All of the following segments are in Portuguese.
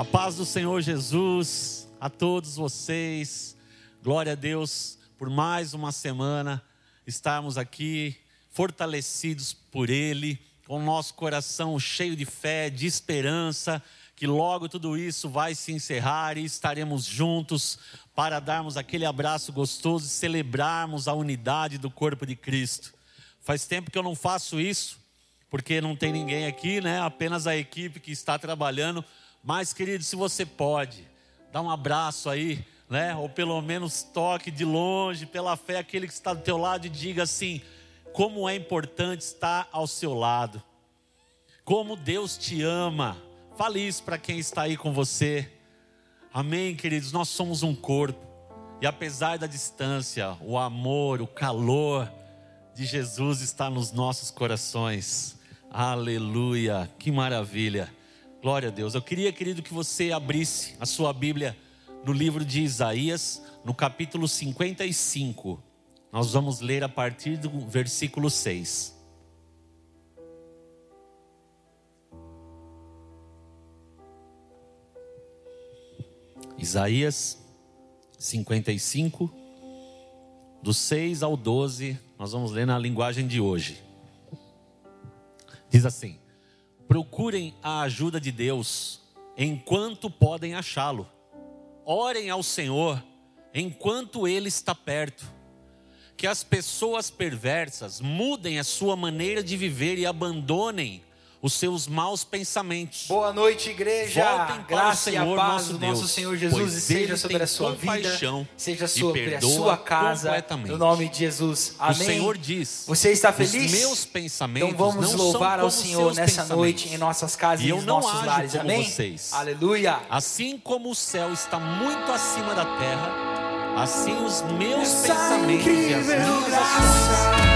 A paz do Senhor Jesus a todos vocês. Glória a Deus por mais uma semana estarmos aqui fortalecidos por Ele, com o nosso coração cheio de fé, de esperança, que logo tudo isso vai se encerrar e estaremos juntos para darmos aquele abraço gostoso e celebrarmos a unidade do corpo de Cristo. Faz tempo que eu não faço isso, porque não tem ninguém aqui, né? Apenas a equipe que está trabalhando. Mas, querido, se você pode, dá um abraço aí, né? Ou pelo menos toque de longe, pela fé, aquele que está do teu lado e diga assim: como é importante estar ao seu lado, como Deus te ama. Fale isso para quem está aí com você. Amém, queridos? Nós somos um corpo. E apesar da distância, o amor, o calor de Jesus está nos nossos corações. Aleluia, que maravilha. Glória a Deus. Eu queria, querido, que você abrisse a sua Bíblia no livro de Isaías, no capítulo 55. Nós vamos ler a partir do versículo 6. Isaías 55, do 6 ao 12, nós vamos ler na linguagem de hoje. Diz assim: Procurem a ajuda de Deus enquanto podem achá-lo. Orem ao Senhor enquanto Ele está perto. Que as pessoas perversas mudem a sua maneira de viver e abandonem os seus maus pensamentos. Boa noite, igreja. Voltem Graça o Senhor, e a paz nosso do nosso Deus, Senhor Jesus e seja sobre a sua vida, seja sobre a sua casa, no nome de Jesus. O Amém. Senhor diz: Você está feliz? Os meus pensamentos Então vamos não louvar ao Senhor nessa noite em nossas casas E e eu nos nossos lares. Amém. vocês. Aleluia. Assim como o céu está muito acima da terra, assim os meus Essa pensamentos e as minhas ações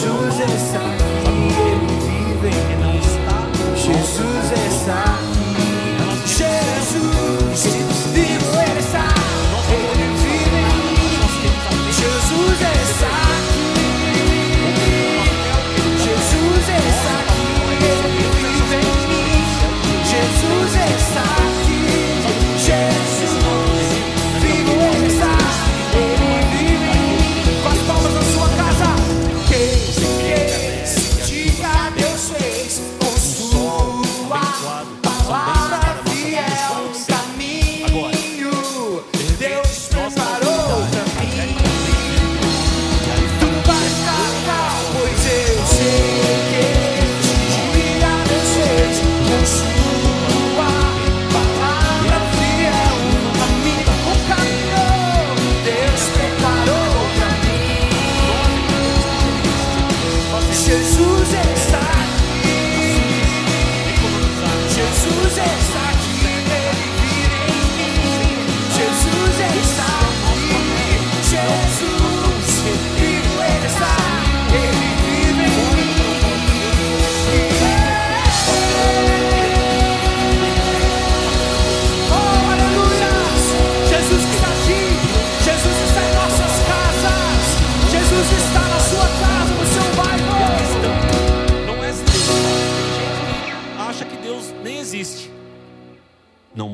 choose a side.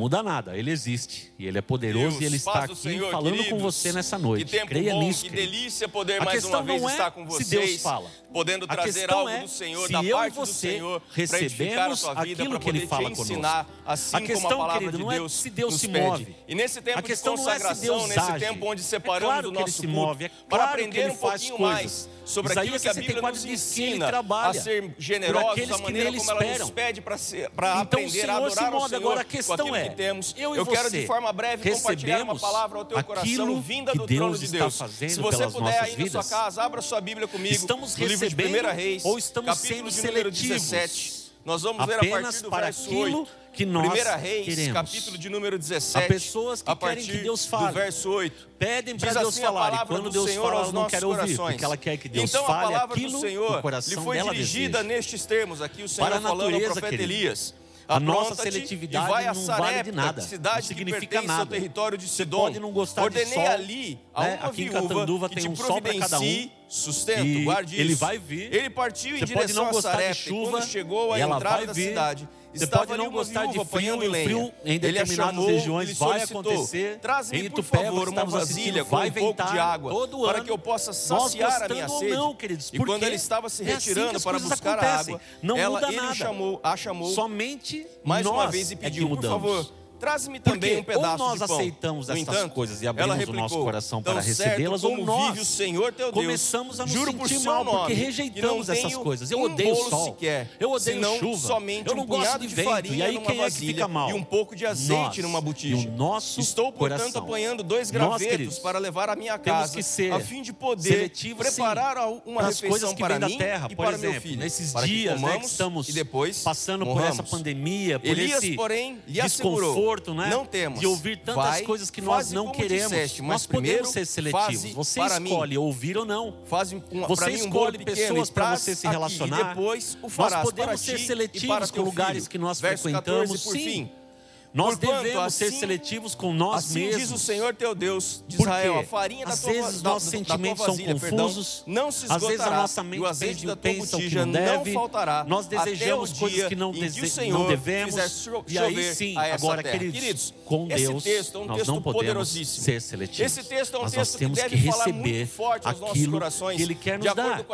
muda nada, ele existe. E ele é poderoso Deus, e ele está aqui Senhor, falando queridos, com você nessa noite. Que tempo Creia bom, nisso, que querido. delícia poder a mais uma vez é estar com vocês. Se Deus fala. Podendo trazer algo é do Senhor, da parte do Senhor, recebemos a vida, aquilo que ele fala conosco. Assim a questão, como a palavra querido, de Deus não é se Deus se pede. move. E nesse tempo a questão de consagração, é se Deus nesse age. tempo onde separamos é claro o nosso se move, é claro para aprender um pouquinho mais sobre Isaías aquilo que a Bíblia nos ensina trabalha, a ser generosos, a maneira como esperam. ela nos pede para então, aprender a adorar moda, o Senhor agora a questão é, que temos. Eu, e eu quero de forma breve compartilhar uma palavra ao teu coração vinda do Deus trono de Deus. Se você puder aí vidas, na sua casa, abra sua Bíblia comigo. Estamos no livro de 1 Reis, ou estamos capítulo sendo de número seletivos. 17 nós vamos Apenas a partir do para verso aquilo 8. que nós Primeira Reis, queremos. capítulo de número 17. Há pessoas que a querem que Deus fale. Assim do verso 8. Pedem para Deus falar e quando Deus Senhor fala, ela não quer ouvir, a porque ela quer que Deus então, fale aquilo que o coração lhe foi dela dirigida deseja. nestes termos aqui o Senhor para natureza, falando ao profeta querido. Elias. A nossa seletividade vai a Sarepta, não vale de nada. Cidade não significa que nada. Território de Você pode não gostar Ordenei de sol. ali a né? Aqui em Catanduva tem um sol para cada um sustento, e guarde isso. Ele vai vir. Ele partiu em direção a Sarepta. Chuva, quando chegou à entrada da vir. cidade, você pode não gostar de frio, e frio em determinadas chamou, regiões vai acontecer. Traz-me, por favor, tá uma assim, vasilha com um pouco de água todo ano, para que eu possa saciar a minha sede. Não, queridos, e quando ele estava se retirando é assim para buscar acontecem. a água, não ela, muda ele nada. chamou, a chamou Somente mais uma vez e é pediu, por favor, Traz-me também um pedaço de pão. Ou nós aceitamos essas coisas e abrimos replicou, o nosso coração para recebê-las, ou nós o Senhor teu Deus, começamos a nos Juro sentir mal porque rejeitamos essas coisas. Eu um odeio sol, sequer, eu odeio chuva, somente eu não um gosto de, vento. Farinha e aí quem é que fica mal? E um pouco de azeite nós, numa botija. nosso Estou, portanto, coração. apanhando dois gravetos nós, queridos, para levar à minha casa, a fim de poder preparar sim, uma refeição para mim terra, e para meu filho. Nesses dias né, que estamos passando por essa pandemia, por esse desconforto, conforto, né? Não temos. De ouvir tantas Vai, coisas que nós não queremos. Disseste, nós podemos ser seletivos. Você escolhe mim. ouvir ou não. Faz uma, você mim, escolhe um pessoas para você se relacionar. Depois o farás nós podemos ser seletivos com filho. lugares que nós Verso frequentamos. 14, por Sim. Fim nós Porquanto, devemos assim, ser seletivos com nós assim mesmos. diz o Senhor teu Deus de Israel, a farinha às da tua, vezes da, nossos da, sentimentos da vasilha, são confusos, perdão, não se esgotará, às vezes a nossa mente pensa, pensa o que não deve, não faltará, nós desejamos coisas que não, dese que não devemos, e aí sim, agora queridos, queridos com Deus, é um nós não podemos ser seletivos. Esse texto é um mas nós temos que, que receber aquilo que Ele quer nos dar,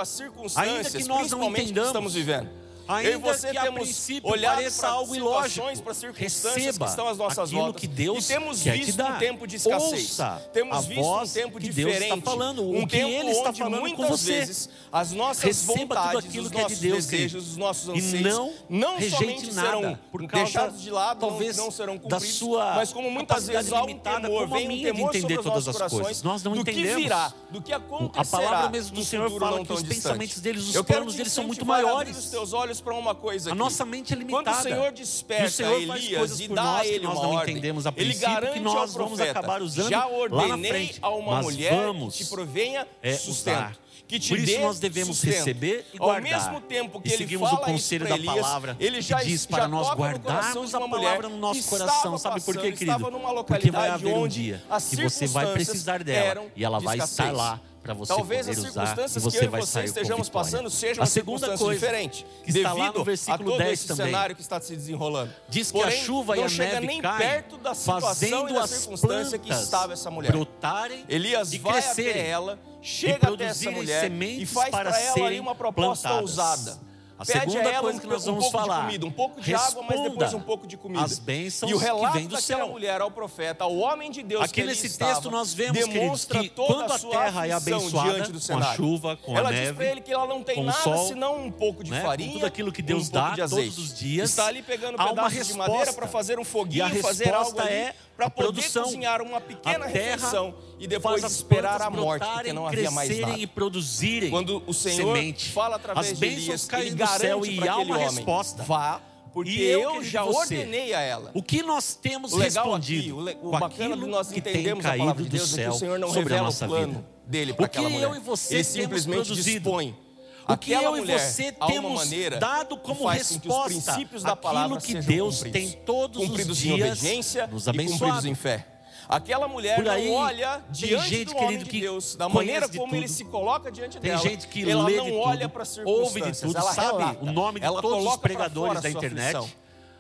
ainda que nós não entendamos, que estamos vivendo. Ainda eu e você que temos olhado para algo ilógico, para circunstâncias Receba que estão as nossas voltas. Que Deus e temos quer visto te dar. um tempo de escassez. Ouça temos visto um tempo diferente. Deus está falando, um tempo Ele está onde falando muitas com você. vezes as nossas Receba vontades, aquilo os nossos que é de Deus, desejos, os nossos anseios não, não somente nada, serão por causa, deixados de lado, talvez não, não serão cumpridos, da sua mas como muitas vezes há um temor, vem um temor entender sobre todas as coisas. Nós não entendemos. Do que virá, do que acontecerá. A palavra mesmo do Senhor fala que os pensamentos deles, os planos deles são muito maiores. os teus olhos para uma coisa. Aqui. A nossa mente é limitada. Quando o Senhor desperta e o Senhor faz Elias e dá nós, a ele nós não ordem, entendemos a ele garante que nós profeta, vamos acabar usando já ordenei lá na frente, a uma mulher vamos, que provenha é, sustento. Usar que te Por isso dê nós devemos sustento. receber e guardar. Ao mesmo tempo que e ele seguimos o conselho da Elias, palavra, ele já, diz para já nós guardarmos a palavra no nosso coração. Sabe por quê, querido? Porque vai haver um dia que você vai precisar dela e ela vai estar lá para você Talvez as circunstâncias usar, que eu e você estejamos passando sejam a segunda coisa diferente, que está lá no versículo 10 também. cenário que está se desenrolando. Diz que Porém, a chuva e a neve caem, perto da situação fazendo e da as circunstância que estava essa mulher. brotarem Elias e vai crescerem. até ela chega até essa mulher e faz para ela ali uma proposta plantadas. ousada. A Pede segunda coisa que nós vamos um falar, de comida, um pouco de água, mas depois um pouco de comida. As bênçãos e o relato que vem do céu. mulher ao profeta, ao homem de Deus Aqui que nesse texto nós vemos queridos, que quando a, a terra é abençoada com a chuva, com ela a neve, diz para ele que ela não tem nada sol, senão um pouco de né, farinha, tudo aquilo que Deus um dá de azeite, todos os dias. Está ali pegando pedaços de madeira para fazer um foguinho, e a fazer algo ali, é para poder cozinhar uma pequena refeição e depois esperar a morte, porque não havia mais nada. e produzirem Quando o Senhor semente. fala através As de Elias, caem ele do céu garante e para há aquele uma homem, resposta. vá, porque E eu, eu, já você? ordenei a ela. O que nós temos O legal respondido aqui, o, o bacana aquilo nós que tem entendermos a palavra caído de do Deus é que céu o Senhor não sobre a revela nossa o plano vida. dele para aquela mulher. eu e você Ele simplesmente produzido. dispõe. O que eu e você temos dado como resposta aquilo que Deus cumpridos. tem todos cumpridos os dias nos abençoado. em fé. Aquela mulher Por aí, não olha diante gente, do homem querido, de Deus, da maneira de como tudo. ele se coloca diante tem dela. Tem gente que ela lê não de olha para ouve de tudo, ela sabe relata, o nome de ela todos os pregadores da internet. Aflição,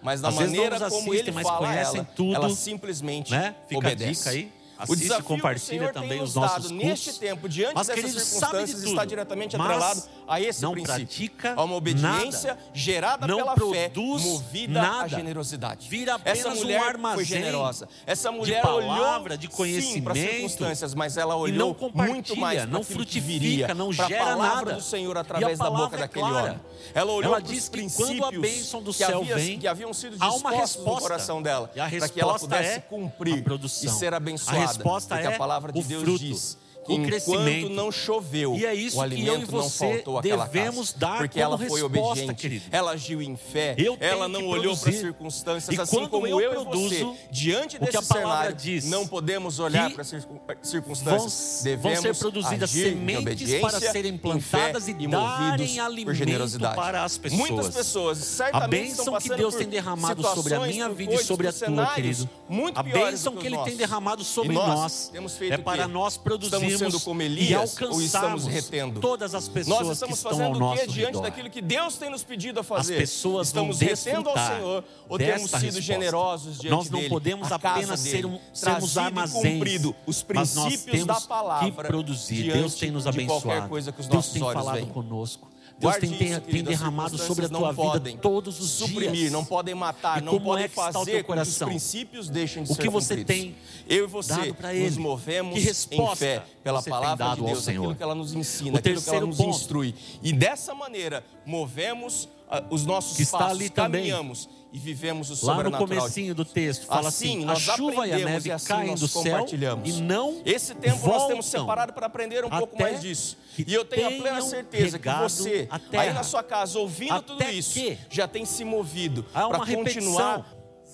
mas da Às maneira como assistem, ele mas fala, conhecem ela, tudo, ela simplesmente né? Fica obedece. A dica aí. Assiste, o desafio compartilha o também os nossos neste tempo, diante Mas, dessas querido, circunstâncias, de está diretamente atrelado a esse não princípio. Pratica a uma obediência nada, gerada não pela fé, movida nada. à generosidade. Vira Essa mulher um foi generosa. Essa mulher de palavra, olhou de conhecimento, sim, circunstâncias, mas ela olhou não muito mais não frutifica, não gera a palavra nada. do Senhor através da boca é daquele clara. homem. Ela olhou ela diz que quando a bênção do céu havia, vem, que haviam sido há uma resposta no coração dela, para que ela pudesse é cumprir e ser abençoada resposta é a palavra de Deus fruto. diz o enquanto crescimento. não choveu. E é isso o alimento que eu e você não faltou devemos casa, dar porque ela foi resposta, obediente. Querido. Ela agiu em fé. Eu ela não olhou para as circunstâncias e assim como eu, eu produzo, e você. Diante desse o que a cenário, diz, não podemos olhar para as eh, circunstâncias. Vão, devemos vão ser produzidas sementes para serem plantadas e, e darem alimento para as pessoas. Muitas pessoas certamente a bênção que Deus tem derramado sobre a minha vida e sobre a tua, querido. a bênção que Ele tem derramado sobre nós, é para nós produzirmos crescendo como Elias ou estamos retendo? Todas as pessoas Nós estamos fazendo o que diante redor. daquilo que Deus tem nos pedido a fazer? As pessoas estamos retendo ao Senhor ou temos sido resposta. generosos diante Nós não dele, podemos apenas ser um, sermos armazéns, cumprido os princípios mas nós temos da palavra que produzir. Deus tem nos abençoado. Deus tem falado veem. conosco. Deus Guarde tem, isso, tem derramado sobre a tua vida todos os suprimir, dias. não podem matar, e não podem é fazer com que os princípios deixem de o ser O que você tem Eu e você Nós nos movemos que em fé pela palavra de Deus, aquilo que ela nos ensina, o aquilo que ela nos ponto. instrui. E dessa maneira movemos ah, os nossos que passos, caminhamos. Também e vivemos o sobrenatural. Lá no comecinho do texto fala assim, assim a chuva e a neve e assim caem do céu e não Esse tempo nós temos separado para aprender um pouco mais disso. E eu tenho a plena certeza que você, aí na sua casa, ouvindo tudo isso, já tem se movido para continuar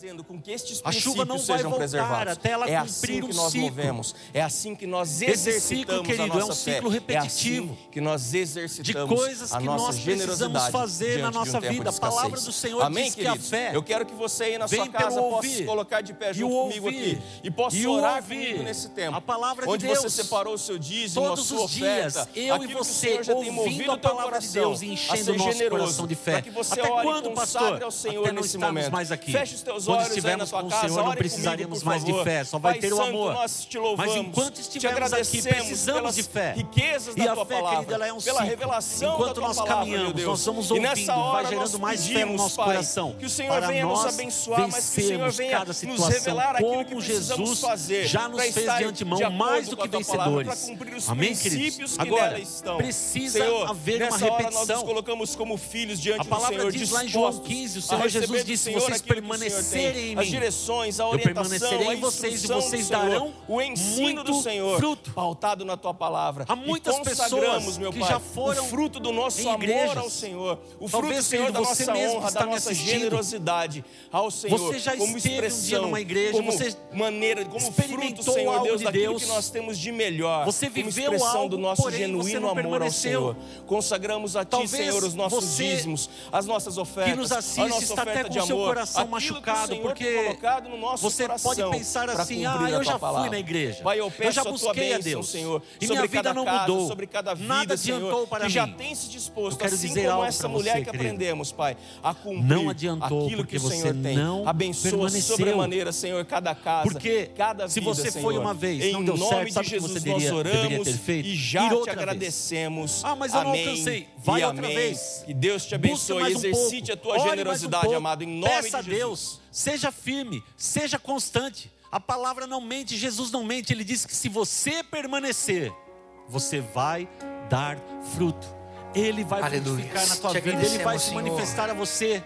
fazendo com que estes a chuva não vai sejam preservados. Até ela é assim que um nós ciclo. movemos, é assim que nós exercitamos é ciclo, querido, a nossa é um ciclo repetitivo é assim que nós exercitamos de coisas que nós precisamos fazer na nossa um vida. A palavra do Senhor Amém, diz que a fé. Eu quero que você aí na sua casa possa se colocar de pé junto comigo aqui e possa orar comigo nesse tempo. A palavra de onde Deus, você separou o seu dízimo, todos a sua os dias, oferta, eu e você já tem movido a palavra de Deus e enchendo o nosso coração de fé. Até quando, pastor? Até não estarmos mais aqui. Feche os teus olhos quando estivermos com o Senhor, não precisaríamos mais de fé, só vai ter o amor. Mas enquanto estivermos aqui, precisamos de fé. E a fé, querida, ela é um ciclo. Enquanto nós caminhamos, nós somos ouvindo, vai gerando mais fé no nosso coração. Que o Senhor venha nos abençoar, mas que o Senhor venha nos revelar aquilo que Jesus já nos fez de antemão mais do que vencedores. Amém, queridos? Agora, precisa haver uma repetição. A palavra diz lá em João 15, o Senhor Jesus disse, vocês permanecerem ordem, as direções, a orientação, a vocês e vocês Senhor, o ensino do Senhor, fruto. pautado na tua palavra. Há muitas pessoas meu que Pai, já foram o fruto do nosso amor ao Senhor, o fruto Talvez, Senhor da nossa honra, da nossa generosidade ao Senhor, você já como expressão, um numa igreja, como você maneira, como fruto, Senhor Deus, de daquilo que nós temos de melhor, você viveu como expressão algo, do nosso genuíno amor ao Senhor. Consagramos a Talvez Ti, Senhor, os nossos dízimos, as nossas ofertas, que nos assiste, a nossa oferta está até com de amor, seu coração machucado, Senhor porque no você pode pensar assim: ah, eu já palavra. fui na igreja, Pai, eu, eu, já busquei a, bênção, a Deus, Senhor, e minha vida não casa, mudou, sobre cada vida, nada Senhor, adiantou para mim. já tem se disposto, assim como essa mulher você, que aprendemos, Pai, a cumprir aquilo que o Senhor tem. Abençoa permaneceu. sobremaneira, Senhor, cada casa, porque cada vida, se você foi uma vez, em não nome de Jesus que você deveria, ter feito? E já te agradecemos. Ah, mas eu não alcancei. Vai outra vez. Que Deus te abençoe, exercite a tua generosidade, amado, em nome de Jesus. Deus Seja firme, seja constante. A palavra não mente, Jesus não mente. Ele diz que se você permanecer, você vai dar fruto. Ele vai Aleluia. frutificar na tua te vida, ele vai se manifestar a você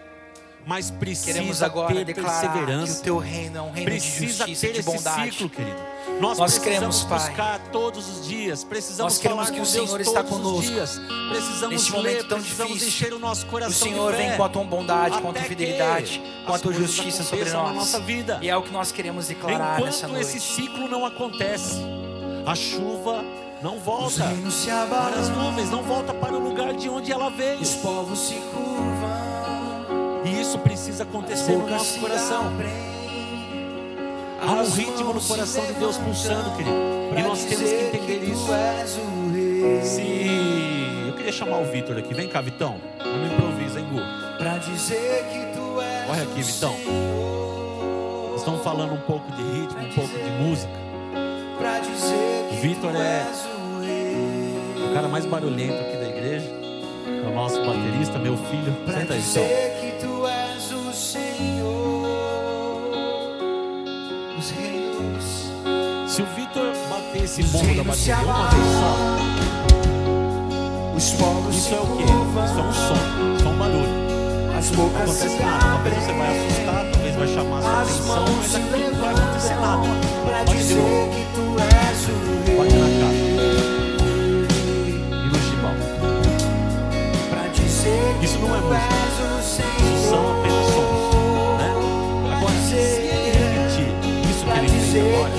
mas precisa agora ter perseverança. Que o teu reino é um reino precisa de justiça e de bondade. Esse ciclo, querido. Nós, Nós precisamos buscar Pai. todos os dias, precisamos Nós cremos que o Senhor está conosco. Dias, precisamos Neste ler, momento tão difícil, encher o nosso coração. O Senhor vem com a tua bondade, com a tua fidelidade, com a tua justiça sobre nós. Nossa vida. E é o que nós queremos declarar Enquanto nessa noite. esse ciclo não acontece, a chuva não volta para as nuvens, não volta para o lugar de onde ela veio. Os povos se curvam coisas no nosso coração. Há um ritmo no coração de Deus pulsando, querido. E nós temos que entender isso. Sim. Eu queria chamar o Vitor aqui. Vem cá, Vitão. Não improvisa, hein, Gu? Pra dizer que tu és aqui, Vitão. Estão estamos falando um pouco de ritmo, um pouco de música. Vitor é o cara mais barulhento aqui da igreja. É o nosso baterista, meu filho. Senta aí, Vitão. esse bombo da bateria uma vez só. Os fogos Isso é o quê? Isso é um som, isso é um barulho. As bocas acontece se nada, talvez você vai assustar, talvez vai chamar sua atenção, mas aqui não vai acontecer nada. Pode ser novo. Bate na cara. E no gibão. Isso não é música. Isso são apenas sons. Né? Agora, se ele repetir isso que ele fez agora.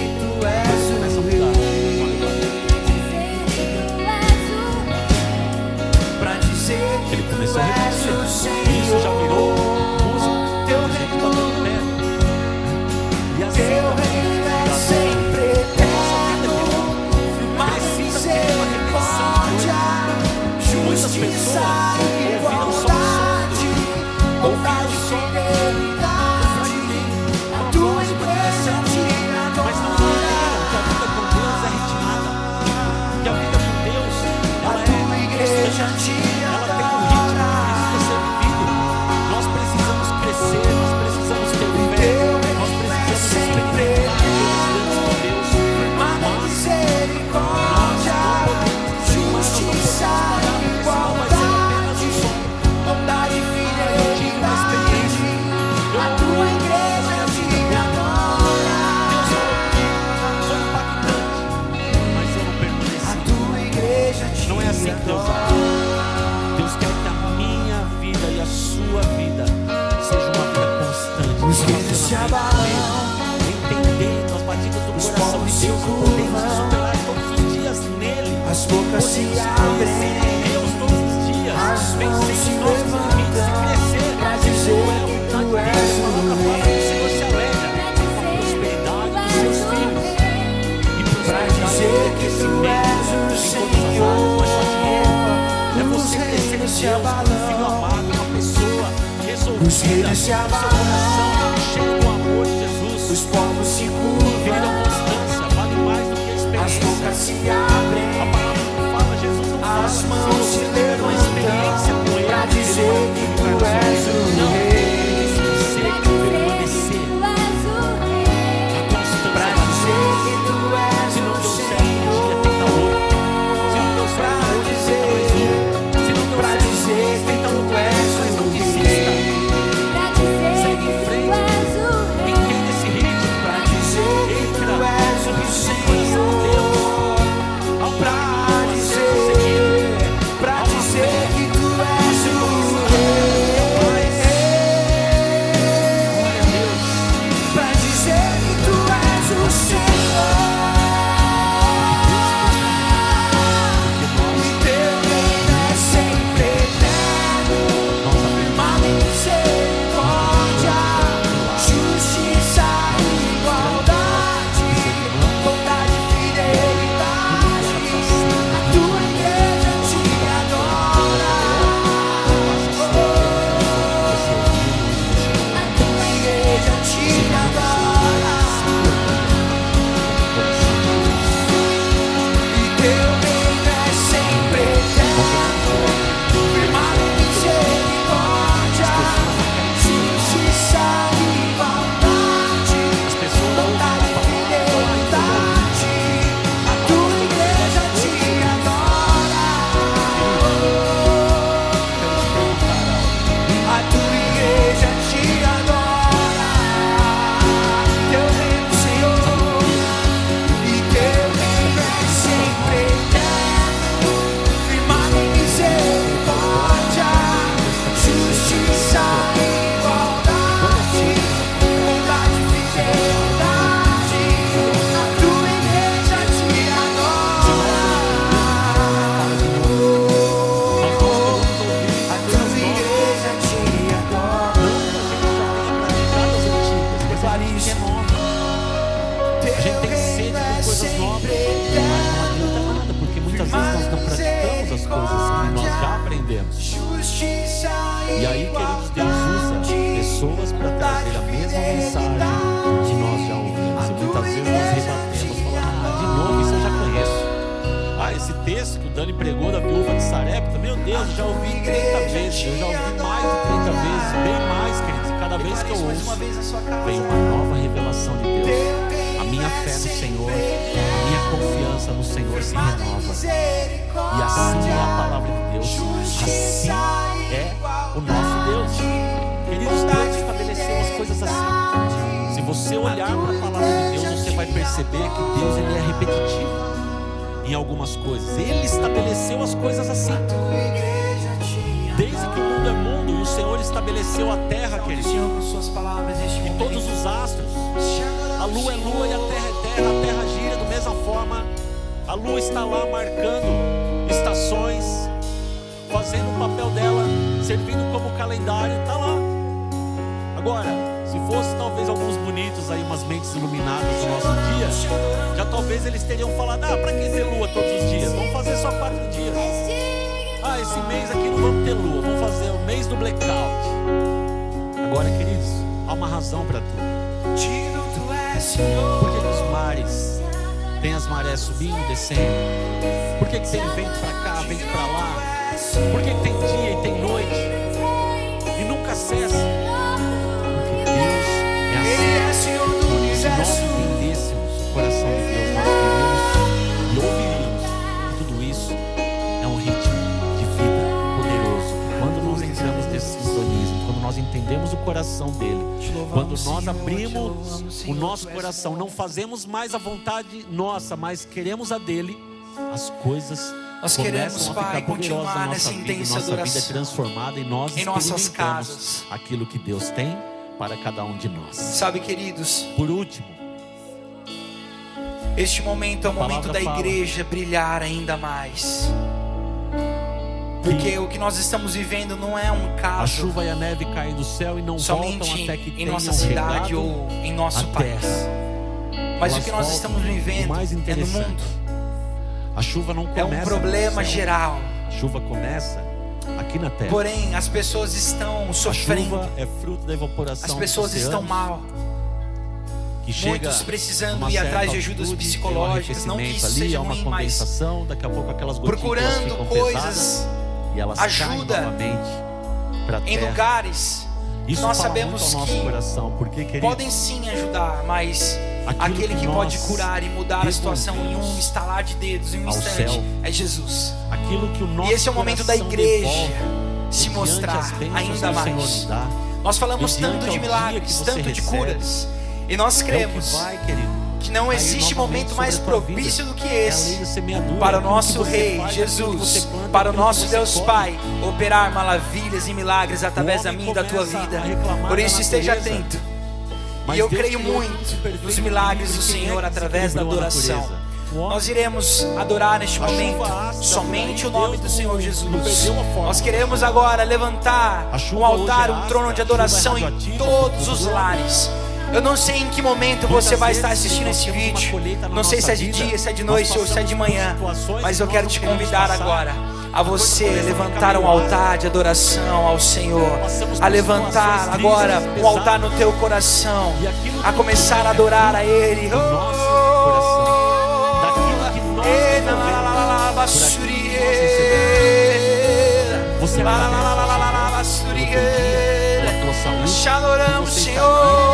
Os reis se abalam. Os povos se curvam. As bocas se abrem. As mãos se levantam para dizer que tu és o rei. Dani pregou da viúva de Sarepta, meu Deus, eu já ouvi 30 vezes, eu já ouvi mais de 30 vezes, bem mais, queridos. E cada vez que eu ouço, vem uma nova revelação de Deus. A minha fé no Senhor, a minha confiança no Senhor se renova. E assim é a palavra de Deus. Assim é o nosso Deus. Queridos, Deus estabeleceu as coisas assim. Se você olhar para a palavra de Deus, você vai perceber que Deus ele é repetitivo em algumas coisas. Ele estabeleceu as coisas assim. Desde que o mundo é mundo e o Senhor estabeleceu a terra, queridos. Senhor, com suas palavras neste E todos os astros. A lua é lua e a terra é terra, a terra gira da mesma forma. A lua está lá marcando estações, fazendo o papel dela, servindo como calendário, está lá. Agora, fosse talvez alguns bonitos aí, umas mentes iluminadas do nosso dia, já talvez eles teriam falado: ah, para que ter lua todos os dias? Vamos fazer só quatro dias. Ah, esse mês aqui não vamos ter lua, vamos fazer o mês do blackout. Agora, queridos, há uma razão para tudo. Por que, que os mares têm as marés subindo e descendo? Por que, que tem vento para cá, vento para lá? Por que, que tem dia e tem nós entendêssemos o coração de Deus, nós veríamos e ouviríamos tudo isso é um ritmo de vida poderoso. Quando nós entramos nesse sintonismo, quando nós entendemos o coração dele, quando nós abrimos o nosso coração, não fazemos mais a vontade nossa, mas queremos a dele, as coisas Nós queremos, a Pai, continuar nossa nessa vida, intensa nossa vida é adoração. transformada e nós Em nossas casas. aquilo que Deus tem para cada um de nós. Sabe, queridos, Por último, este momento é o A momento da fala. igreja brilhar ainda mais. Porque o que nós estamos vivendo não é um A caso chuva e a neve caem do céu e não voltam somente até que em nossa cidade ou em nosso a país. terra. Mas Elas o que nós voltam. estamos vivendo é no mundo. A chuva não É começa um problema geral. A chuva começa aqui na terra. Porém, as pessoas estão a sofrendo. chuva é fruto da evaporação As pessoas estão mal. que chega Muitos precisando ir atrás de ajudas psicológicas. Não que isso ali, seja ruim, mas daqui a pouco aquelas procurando coisas pesadas e elas ajuda a em terra. lugares Isso nós sabemos que coração, porque queridos, podem sim ajudar, mas aquele que pode curar e mudar a situação em um estalar de dedos, em um instante, é Jesus. aquilo que o nosso E esse é o momento da igreja se mostrar ainda mais. Nós falamos tanto de milagres, tanto de curas, e nós É cremos que não existe momento mais propício do que É esse para o nosso Rei Jesus, para o nosso Deus. Pai, operar maravilhas e milagres através da minha e da tua vida. Por isso esteja atento. Mas E eu Deus creio muito nos milagres do é Senhor que através da adoração. Nós iremos adorar neste momento somente o nome do Senhor Jesus. Nós queremos agora levantar um altar, é um trono de é adoração em todos os lares. Eu não sei em que momento você vai estar assistindo esse vídeo. Não sei se é de dia, se é de noite ou se é de manhã. Mas eu quero te convidar agora a você levantar um altar de adoração ao Senhor. A levantar agora um altar no teu coração. A começar a adorar a Ele. Você Te adoramos, Senhor.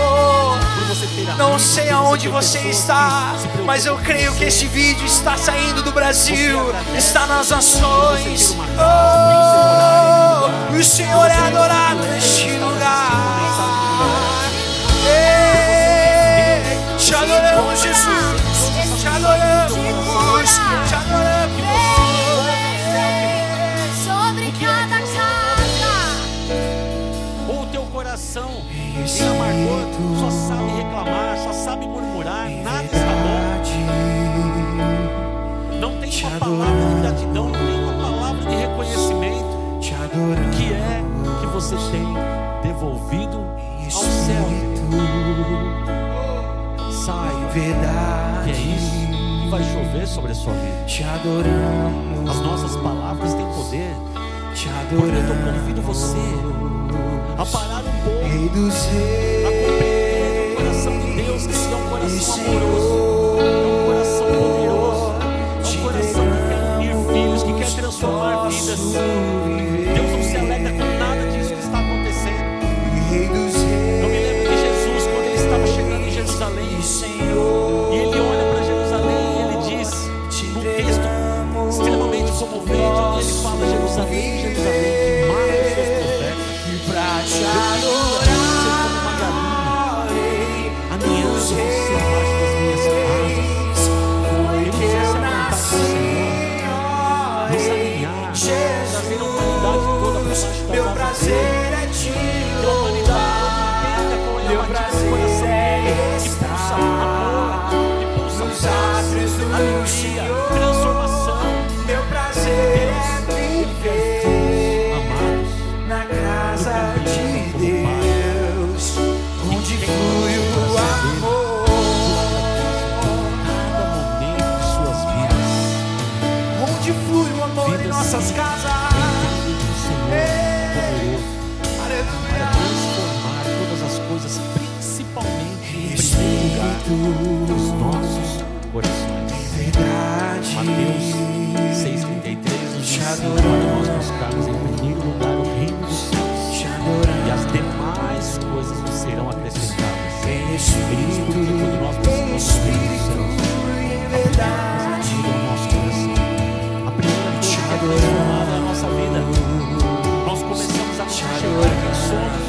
Não sei aonde você está, mas eu creio que este vídeo está saindo do Brasil, está nas nações. Oh, o Senhor é adorado neste lugar. Ei, Te adoramos, Jesus. Em amargor só sabe reclamar, só sabe murmurar, nada está bom. Não tem uma palavra de gratidão, não tem uma palavra de reconhecimento. Que é que você tem devolvido ao céu? Saiba que é isso que vai chover sobre a sua vida. Te adoramos. As nossas palavras têm poder. Te Portanto, eu adoramos. convido você a parar um pouco, Rei dos reis, a compreender o coração de Deus, que é um coração amoroso, é um coração poderoso, é um coração que quer unir filhos, que quer transformar vidas. Quando nós buscarmos em primeiro lugar o reino dos céus, e as demais coisas nos serão acrescentadas. É isso porque nós buscamos o reino dos céus, verdade, o nosso coração, a primeira coisa que é nossa vida, nós começamos a nos enxergar quem somos.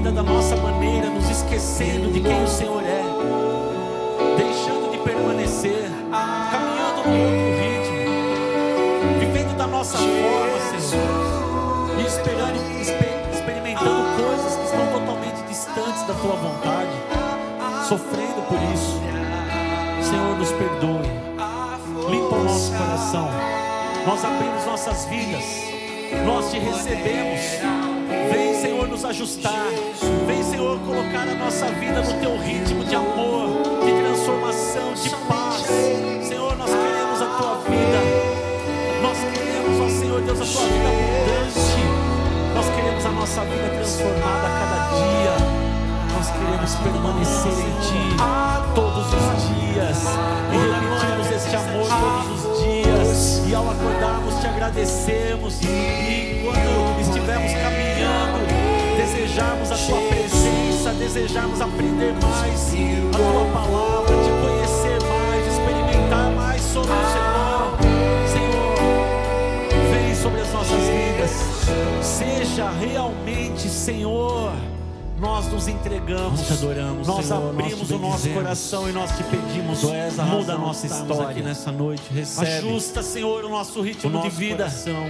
Vida da nossa maneira, nos esquecendo de quem o Senhor é, deixando de permanecer, caminhando no outro ritmo, vivendo da nossa forma, Senhor, e esperando, exper- experimentando coisas que estão totalmente distantes da tua vontade, sofrendo por isso. Senhor, nos perdoe. Limpa o nosso coração. Nós abrimos nossas vidas. Nós te recebemos. Vem, Senhor, nos ajustar. Vem, Senhor, colocar a nossa vida no teu ritmo de amor, de transformação, de paz. Senhor, nós queremos a tua vida. Nós queremos, ó Senhor Deus, a tua vida abundante. Nós queremos a nossa vida transformada a cada dia. Nós queremos permanecer em Ti todos os dias e repetirmos este amor todos os dias. E ao acordarmos, te agradecemos. E quando estivermos caminhando, desejarmos a Tua presença, desejarmos aprender mais a Tua palavra, te conhecer mais, experimentar mais sobre o Senhor. Senhor, vem sobre as nossas vidas. Seja realmente, Senhor. Nós nos entregamos, Nós adoramos, nós Senhor, abrimos o nosso coração e nós te pedimos, a muda a nossa história aqui nessa noite. Recebe Ajusta, Senhor, o nosso o ritmo nosso de vida. coração.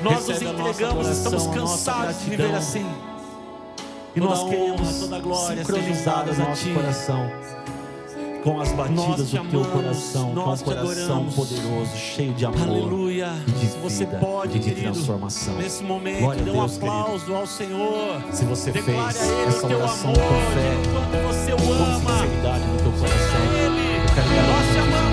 Nós nos a entregamos, estamos a cansados de viver assim. E nós queremos toda glória sincronizadas a Ti. coração. Com as batidas do teu coração, com um coração poderoso, cheio de amor. Aleluia. e de Se você vida, pode, e de querido, transformação. nesse momento, Glória dê um Deus, aplauso ao Senhor. Se você Declare fez essa oração amor, com fé, o você o com ama. sinceridade no teu coração, Ele, eu quero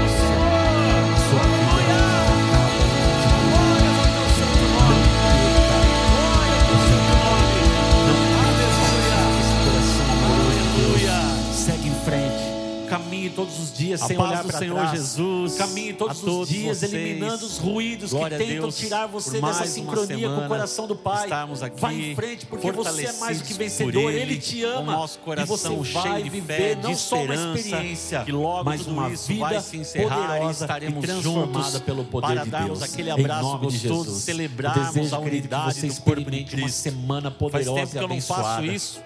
dias A sem olhar para Senhor trás. Jesus Caminhe todos a os todos dias vocês. eliminando os ruídos Glória que tentam tirar você dessa sincronia com o coração do Pai. aqui Vai em frente porque você é mais do que vencedor. Ele, Ele, te o ama. nosso coração e você vai cheio de viver fé, de não só uma experiência, que logo mas uma vida vai se encerrar e estaremos transformada pelo poder para de darmos Deus. aquele abraço de gostoso, Jesus. celebrarmos a unidade do corpo experimente uma semana Faz poderosa tempo que eu não faço isso.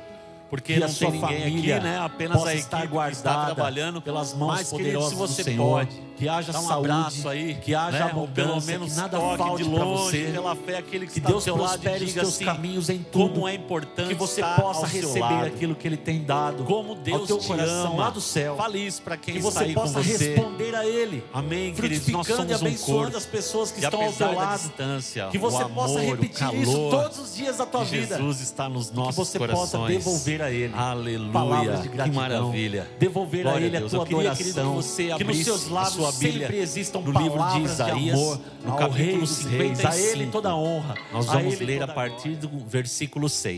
Porque Que não a tem sua ninguém família aqui, né? Apenas a estar que está guardada trabalhando pelas mãos Mas, querido, poderosas se do você Senhor. pode, Que haja dá um saúde, abraço aí, que haja né? Ou pelo abundância, menos que nada falte de longe, você. pela fé aquele que, Que Deus seu e prospere os teus assim, caminhos em tudo. como é importante que você possa ao receber lado. aquilo que Ele tem dado. como ao Deus teu te coração ama. lá do céu. Fale isso para quem que está você aí possa com você. responder a Ele. Amém, queridos. Nós Frutificando e somos um abençoando corpo. as pessoas que E estão ao teu lado. distância, Que você amor, possa repetir isso todos os dias da tua vida. Jesus está nos que nossos você corações. possa devolver a Ele Aleluia. palavras de que maravilha. devolver a Ele a, tua que adoração, você que nos seus lábios sua Bíblia sempre existam no livro de Isaías, amor, no capítulo Rei dos reis, a Ele 55. toda honra. Nós vamos ler toda a partir do versículo 6.